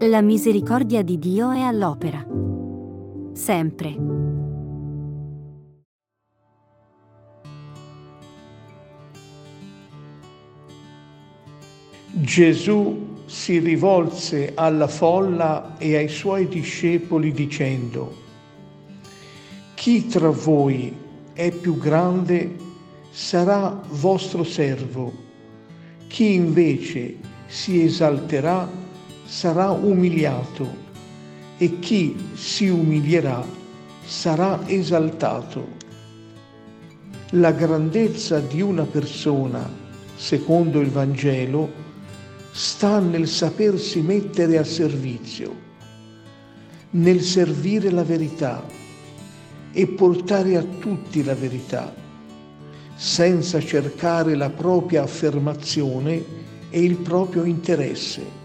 La misericordia di Dio è all'opera. Sempre. Gesù si rivolse alla folla e ai suoi discepoli dicendo, Chi tra voi è più grande sarà vostro servo, chi invece si esalterà sarà umiliato e chi si umilierà sarà esaltato. La grandezza di una persona, secondo il Vangelo, sta nel sapersi mettere a servizio, nel servire la verità e portare a tutti la verità, senza cercare la propria affermazione e il proprio interesse.